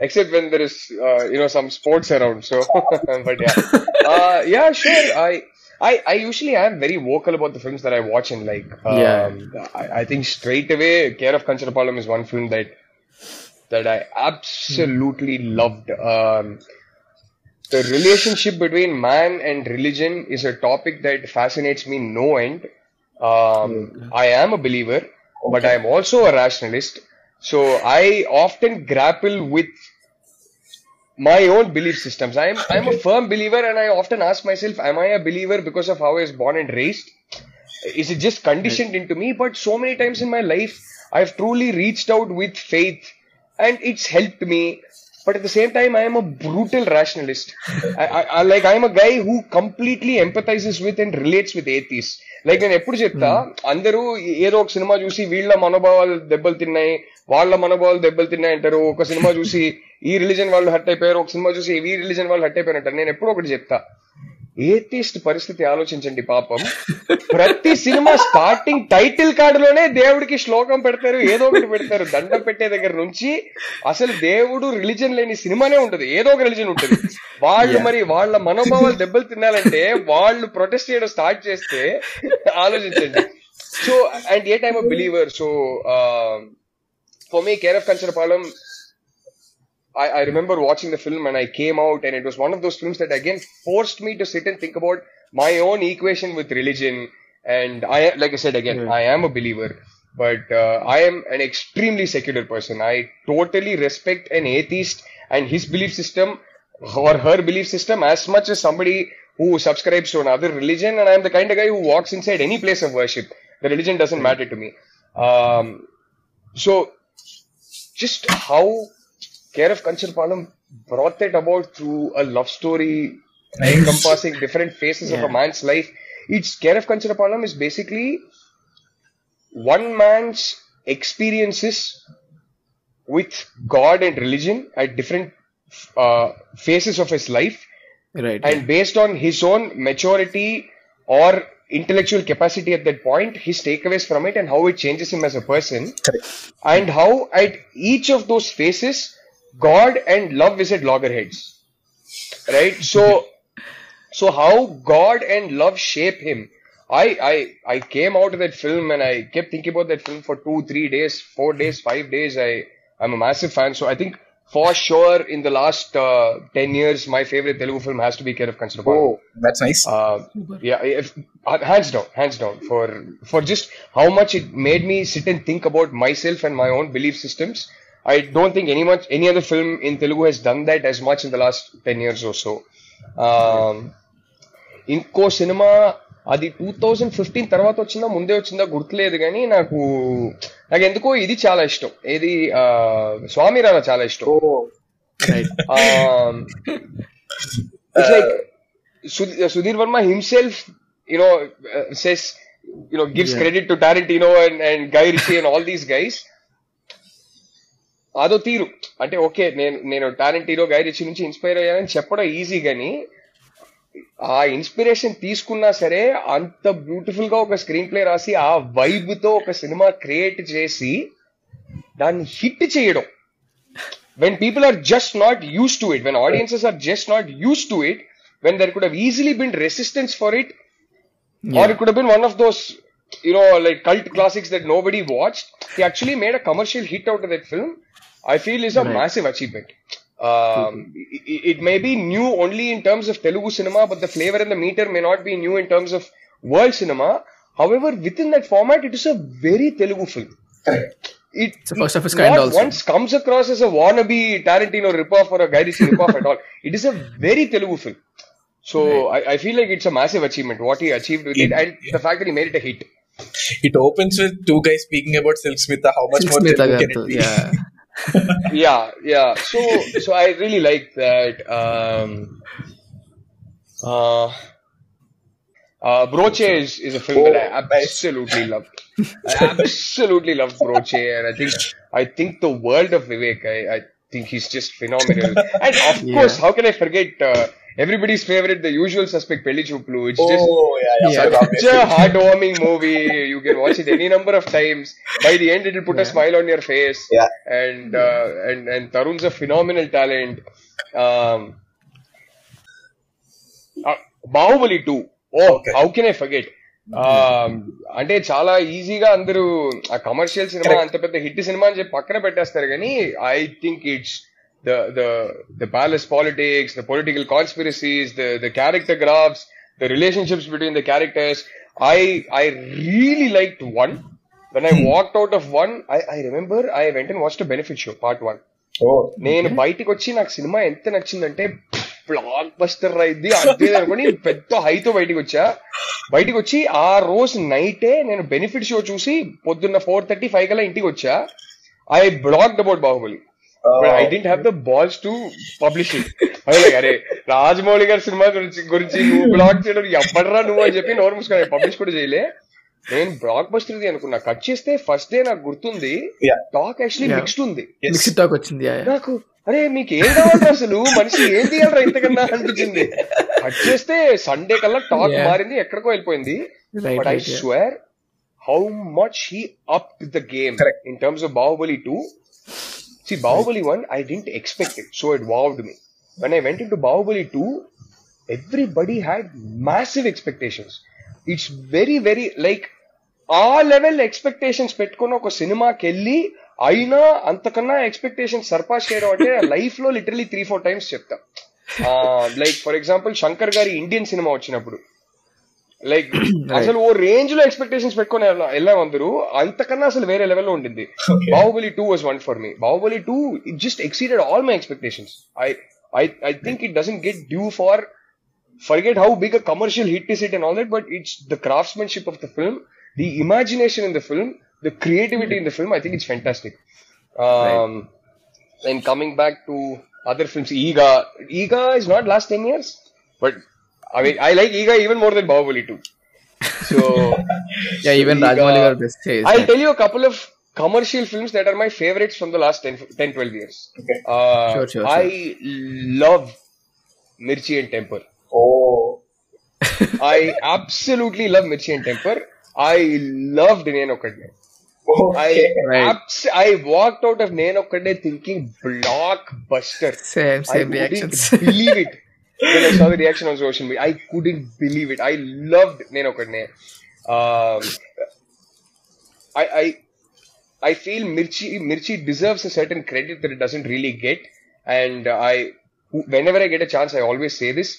Speaker 1: except when there is uh, you know some sports around so but yeah uh, yeah sure I, I I usually am very vocal about the films that I watch and like um,
Speaker 3: Yeah.
Speaker 1: I, I think straight away Care of Kancharapalam is one film that that I absolutely loved. Um, the relationship between man and religion is a topic that fascinates me no end. Um, I am a believer but I am also a rationalist. So I often grapple with my own belief systems. I'm I'm a firm believer, and I often ask myself, am I a believer because of how I was born and raised? Is it just conditioned into me? But so many times in my life, I've truly reached out with faith, and it's helped me. But at the same time, I am a brutal rationalist. I, I, I like I'm a guy who completely empathizes with and relates with atheists. Like నేను ఎప్పుడు చెప్తా అందరూ ఏదో ఒక cinema చూసి వీళ్ళ మనోభావాలు దెబ్బలు తిన్నాయి వాళ్ళ మనోభావాలు దెబ్బలు తిన్నాయి అంటారు ఒక సినిమా చూసి ఈ రిలీజన్ వాళ్ళు హట్ అయిపోయారు. ఒక సినిమా చూసి ఈ రిలీజన్ వాళ్ళు హట్ అయిపోయారు అంటారు నేను ఎప్పుడు ఒకటి చెప్తా. ఏథిస్ట్ పరిస్థితి ఆలోచించండి పాపం. ప్రతి సినిమా స్టార్టింగ్ టైటిల్ కార్డులోనే దేవుడికి శ్లోకం పెడతారు ఏదో ఒకటి పెడతారు. దండం పెట్టే దగ్గర నుంచి అసలు దేవుడు రిలీజన్ లేని సినిమానే ఉంటది. ఏదో ఒక రిలీజన్ ఉంటుంది. వాళ్ళు మరి వాళ్ళ మనోభావాలు దెబ్బలు తినాలంటే వాళ్ళు ప్రొటెస్ట్ చేయడం స్టార్ట్ చేస్తే ఆలోచించండి. So and a time believer so for me care of Kancharapalem I, I remember watching the film and I came out and it was one of those films that again forced me to sit and think about my own equation with religion. And I, like I said again, I am a believer, but uh, I am an extremely secular person. I totally respect an atheist and his belief system or her belief system as much as somebody who subscribes to another religion. And I'm the kind of guy who walks inside any place of worship. The religion doesn't matter to me. Um, so just how Care of Kancharapalam brought that about through a love story encompassing different phases of a man's life. It's Care of is basically one man's experiences with God and religion at different uh, phases of his life
Speaker 3: Right.
Speaker 1: and based on his own maturity or intellectual capacity at that point, his takeaways from it and how it changes him as a person
Speaker 2: correct.
Speaker 1: and how at each of those phases god and love is at loggerheads right so so how god and love shape him i i i came out of that film and i kept thinking about that film for two three days four days five days i i'm a massive fan so i think for sure in the last uh, 10 years my favorite Telugu film has to be Care of Kancharapalam.
Speaker 2: Oh, that's nice.
Speaker 1: Uh, yeah, if, uh, hands down, hands down for for just how much it made me sit and think about myself and my own belief systems. I don't think any much any other film in Telugu has done that as much in the last ten years or ఇంకో సినిమా um, అది two thousand fifteen తర్వాత వచ్చిందా ముందే వచ్చిందా గుర్తులేదు కానీ నాకు నాకు ఎందుకో ఇది చాలా ఇష్టం. ఏది స్వామి రాలా చాలా ఇష్టం. Sudheer Varma himself you know says you know gives credit to torrent you know and and గైర్ all these guys అదో తీరు. అంటే ఓకే నేను నేను టాలెంట్ హీరో గైరిచి నుంచి ఇన్స్పైర్ అయ్యానని చెప్పడం ఈజీ కానీ ఆ ఇన్స్పిరేషన్ తీసుకున్నా సరే అంత బ్యూటిఫుల్గా ఒక స్క్రీన్ ప్లే రాసి ఆ వైబ్తో ఒక సినిమా క్రియేట్ చేసి దాన్ని హిట్ చేయడం. When people are just not used to it when audiences are just not used to it when there could easily been resistance for it or could been one of those you know like cult classics that nobody watch actually made a commercial hit out that film I feel is a
Speaker 3: right.
Speaker 1: massive achievement. Um, it, it, may be new only in terms of Telugu cinema, but the flavor and the meter may not be new in terms of world cinema. However, within that format, it is a very Telugu film. It,
Speaker 3: it's the first of its kind also.
Speaker 1: once comes across as a wannabe Tarantino ripoff or a Guy Ritchie ripoff at all. It is a very Telugu film. So right. I, I, feel like it's a massive achievement what he achieved with it, it and yeah. the fact that he made it a hit.
Speaker 2: It opens with two guys speaking about Silk Smitha. How much Silk more
Speaker 3: Smitha
Speaker 2: Telugu can it be?
Speaker 3: Yeah.
Speaker 1: yeah, yeah. So so I really like that. Um, uh, uh, Broche is, is a film that I
Speaker 2: Oh,
Speaker 1: absolutely love. I absolutely love Broche, and I think I think the world of Vivek. I, I think he's just phenomenal. And of
Speaker 3: Yeah.
Speaker 1: course, how can I forget uh, everybody's favourite the usual suspect Pelli
Speaker 2: Choopulu
Speaker 1: heart warming movie you can watch it any number of times by the end it will put a smile on your face and and and Tarun's a phenomenal talent Baahubali two oh how can I forget అంటే చాలా ఈజీగా అందరూ ఆ commercial cinema అంత పెద్ద hit cinema అని చెప్పి పక్కన పెట్టేస్తారు కానీ I think it's the the the palace politics, the political conspiracies, the the character graphs, the relationships between the characters. I I really liked one. When I walked out of one, I, I remember I went and watched a benefit show, part one.
Speaker 2: Oh,
Speaker 1: నేను బయటికి వచ్చి నాకు cinema ఎంత నచ్చిందంటే block buster అయింది అదే అనుకుని పెద్ద హైతో బయటికి వచ్చా బయటికి వచ్చి ఆ రోజు నైటే నేను బెనిఫిట్ షో చూసి పొద్దున్న ఫోర్ థర్టీ ఫైవ్ కల్లా ఇంటికి వచ్చా I blocked about Baahubali but I didn't have the balls to publish it అదే అరే రాజమౌళి గారి సినిమా గురించి గురించి నువ్వు బ్లాక్ చేయడం ఎప్పడరా నువ్వు? అని చెప్పి నోరు మూసుకొని పబ్లిష్ కూడా చేయలే. నేను బ్లాక్ బస్టర్ ఇది అనుకున్నా. కట్ చేస్తే ఫస్ట్ డే నాకు గుర్తుంది.
Speaker 2: Yeah.
Speaker 1: Talk
Speaker 3: actually.
Speaker 1: మిక్స్డ్ ఉంది.
Speaker 3: మిక్స్డ్ టాక్ వచ్చింది
Speaker 1: నాకు అరే మీకు ఏం కావాలి అసలు? మనిషి ఏం తీయాలరా ఇంతకన్నా? అనిపించింది. కట్ చేస్తే సండే కల్లా టాక్. మారింది ఎక్కడికో వెళ్ళిపోయింది. But I swear how much he up
Speaker 2: the
Speaker 1: game. In terms of Baahubali two See, Bahubali 1, I didn't expect it, so it wowed me. When I went into Bahubali 2, everybody had massive expectations. It's very, very like ఆ level expectations పెట్టుకుని ఒక సినిమాకి వెళ్ళి అయినా అంతకన్నా expectation surpass చేయడం అంటే లైఫ్లో లిటరలీ త్రీ ఫోర్ టైమ్స్ చెప్తా లైక్ ఫర్ ఎగ్జాంపుల్ శంకర్ గారి ఇండియన్ సినిమా వచ్చినప్పుడు లైక్ అసలు ఓ రేంజ్లో ఎక్స్పెక్టేషన్స్ పెట్టుకుని వెళ్ళాం అందరూ అంతకన్నా అసలు వేరే లెవెల్లో ఉండింది. Baahubali two was one for me Baahubali two it just exceeded all my expectations I I think it doesn't get due for forget how big a commercial hit is it and all that but it's the craftsmanship of the film the imagination in the film the creativity in the film I think it's fantastic and coming back to other films Eega Eega is not last ten years but I mean, I like Eega even more than Bahubali too. So
Speaker 3: yeah, so
Speaker 1: even
Speaker 3: Rajamouli were best.
Speaker 1: I'll right? tell you a couple of commercial films that are my favorites from the last 10, 10 12 years.
Speaker 2: Okay.
Speaker 1: Uh,
Speaker 3: sure, sure,
Speaker 1: I sure. love Mirchi and Temper.
Speaker 2: Oh.
Speaker 1: I absolutely love Mirchi and Temper. I loved Nenokkadine. Oh,
Speaker 2: okay, I
Speaker 3: right.
Speaker 1: abs- I walked out of Naino thinking blockbuster. Same,
Speaker 3: same
Speaker 1: I
Speaker 3: reactions.
Speaker 1: believe it. when I saw the reaction on social media. I couldn't believe it. I loved Okkadne. Um, I, I I feel Mirchi Mirchi deserves a certain credit that it doesn't really get. and I, whenever I get a chance, I always say this.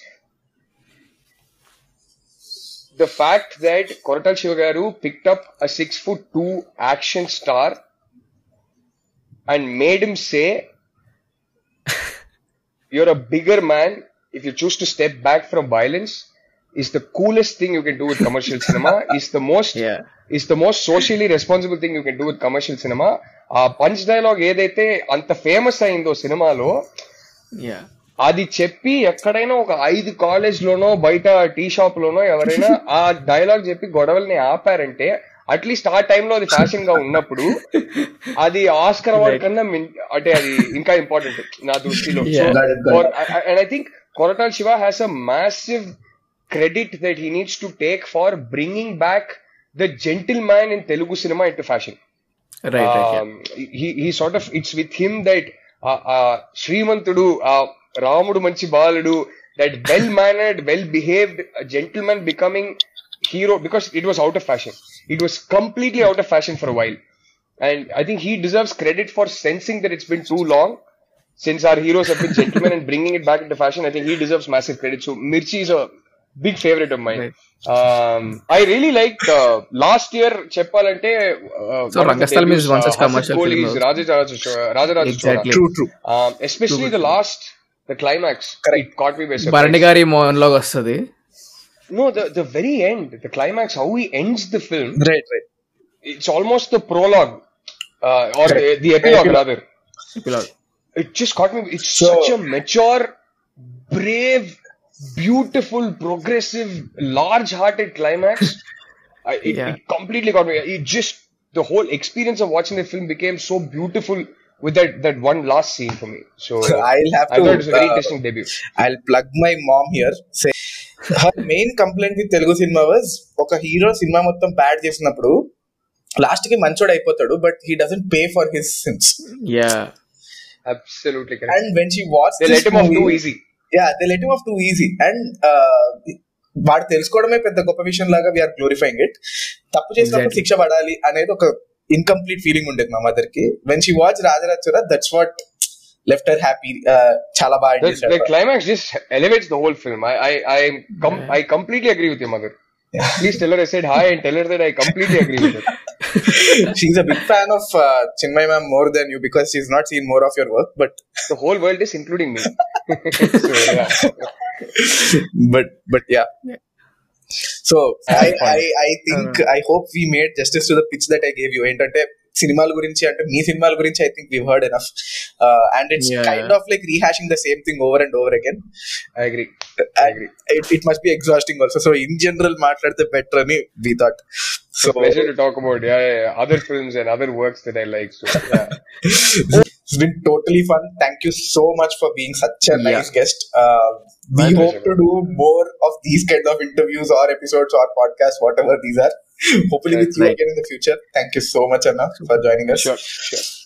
Speaker 1: The fact that Koratala Shivagaru picked up a six foot two action star and made him say, You're a bigger man if you choose to step back from violence is the coolest thing you can do with commercial cinema, is the most
Speaker 3: Yeah.
Speaker 1: is the most socially responsible thing you can do with commercial cinema. ఆ punch dialogue ఏదైతే అంత famous అయిందో సినిమాలో
Speaker 3: Yeah.
Speaker 1: అది చెప్పి ఎక్కడైనా ఒక ఐదు కాలేజ్ లోనో బయట టీ షాప్ లోనో ఎవరైనా ఆ డైలాగ్ చెప్పి గొడవల్ని ఆపారంటే అట్లీస్ట్ ఆ టైంలో అది ఫ్యాషన్గా ఉన్నప్పుడు అది ఆస్కర్ అవార్డ్ కన్నా అంటే అది ఇంకా ఇంపార్టెంట్ నా దృష్టిలో. And I think Koratala Shiva has a massive credit that he needs to take for bringing back the gentleman in Telugu cinema into fashion.
Speaker 3: Right. Right
Speaker 1: um, he, he sort of, it's with him that uh, uh, Srimanthudu, uh, Ramudu Manchibalu, that well mannered, well behaved gentleman becoming hero because it was out of fashion. It was completely out of fashion for a while. And I think he deserves credit for sensing that it's been too long. Since our heroes have been gentlemen and bringing it back into fashion i think he deserves massive credit so mirchi is a big favorite of mine
Speaker 3: Right.
Speaker 1: um, i really liked uh, last year చెప్పాలంటే uh,
Speaker 3: So, Rangastalam is one
Speaker 1: uh,
Speaker 3: such commercial
Speaker 1: Hasid
Speaker 3: film
Speaker 1: Rajaraja Chola.
Speaker 3: Exactly.
Speaker 2: True, true.
Speaker 1: Um, especially the last, the climax,
Speaker 2: Correct.
Speaker 1: it caught me by surprise.
Speaker 3: గారి మోహన్లోకి వస్తుంది
Speaker 1: No, the, the very end, the climax, how he ends the film,
Speaker 2: Right, right.
Speaker 1: it's almost the prologue, uh, or the, the epilogue
Speaker 2: Epilogue.
Speaker 1: rather. It just caught me. It's
Speaker 2: So-
Speaker 1: such a mature, brave, beautiful, progressive, large-hearted climax. I, it,
Speaker 3: Yeah.
Speaker 1: it completely got me. It just the whole experience of watching the film became so beautiful with that that one last scene for me. So
Speaker 2: I'll have
Speaker 1: I
Speaker 2: to,
Speaker 1: thought it was a very
Speaker 2: uh,
Speaker 1: interesting debut.
Speaker 2: I'll plug my mom here. Say her main complaint with Telugu cinema was ఒక hero cinema మొత్తం bad చేసినప్పుడు లాస్ట్కి మంచోడు అయిపోతాడు but he doesn't pay for his sins
Speaker 3: yeah
Speaker 1: Absolutely correct.
Speaker 2: And when she watch
Speaker 1: they let him off too easy.
Speaker 2: Yeah they let him of two easy and వాడు తెలుసుకోవడమే పెద్ద గొప్ప విషయం లాగా వీఆర్ గ్లోరిఫైయింగ్ ఇట్ తప్పు చేసినప్పుడు
Speaker 3: Exactly.
Speaker 2: శిక్ష పడాలి అనేది ఒక ఇన్కంప్లీట్ ఫీలింగ్ ఉండేది మా మదర్ కి వెన్ షీ వాచ్ రాజరాజురా that's what left her happy చాలా బాగా
Speaker 1: The,
Speaker 2: చేశాడు
Speaker 1: the climax just elevates the whole film. I I I, am com- I completely agree with your mother. Please tell her I said hi and tell her that I
Speaker 2: she's a big fan of uh, Chinmayi ma'am more than you because she's not seen more of your work, but
Speaker 1: the whole world is including me. so, yeah.
Speaker 2: but but yeah. So I, I, I think uh, I hope we made justice to the pitch that I gave you. Entertainment. సినిమాల గురించి అంటే మీ సినిమాల గురించి I think we heard enough and it's
Speaker 3: Yeah.
Speaker 2: Kind of like rehashing the same thing over and over again
Speaker 1: I agree. I agree.
Speaker 2: It must be exhausting also so in general మాట్లాడితే better అని we thought
Speaker 1: It's
Speaker 2: so
Speaker 1: a pleasure to talk about yeah, yeah, yeah, other films and other works that I like. So yeah.
Speaker 2: it's been totally fun. Thank you so much for being such a
Speaker 3: Yeah.
Speaker 2: nice guest. Uh, we
Speaker 1: My
Speaker 2: hope
Speaker 1: pleasure.
Speaker 2: to do more of these kind of interviews or episodes or podcasts, whatever these are. Hopefully with you again in the future. Thank you so much, Anna, for joining us.
Speaker 1: Sure, sure.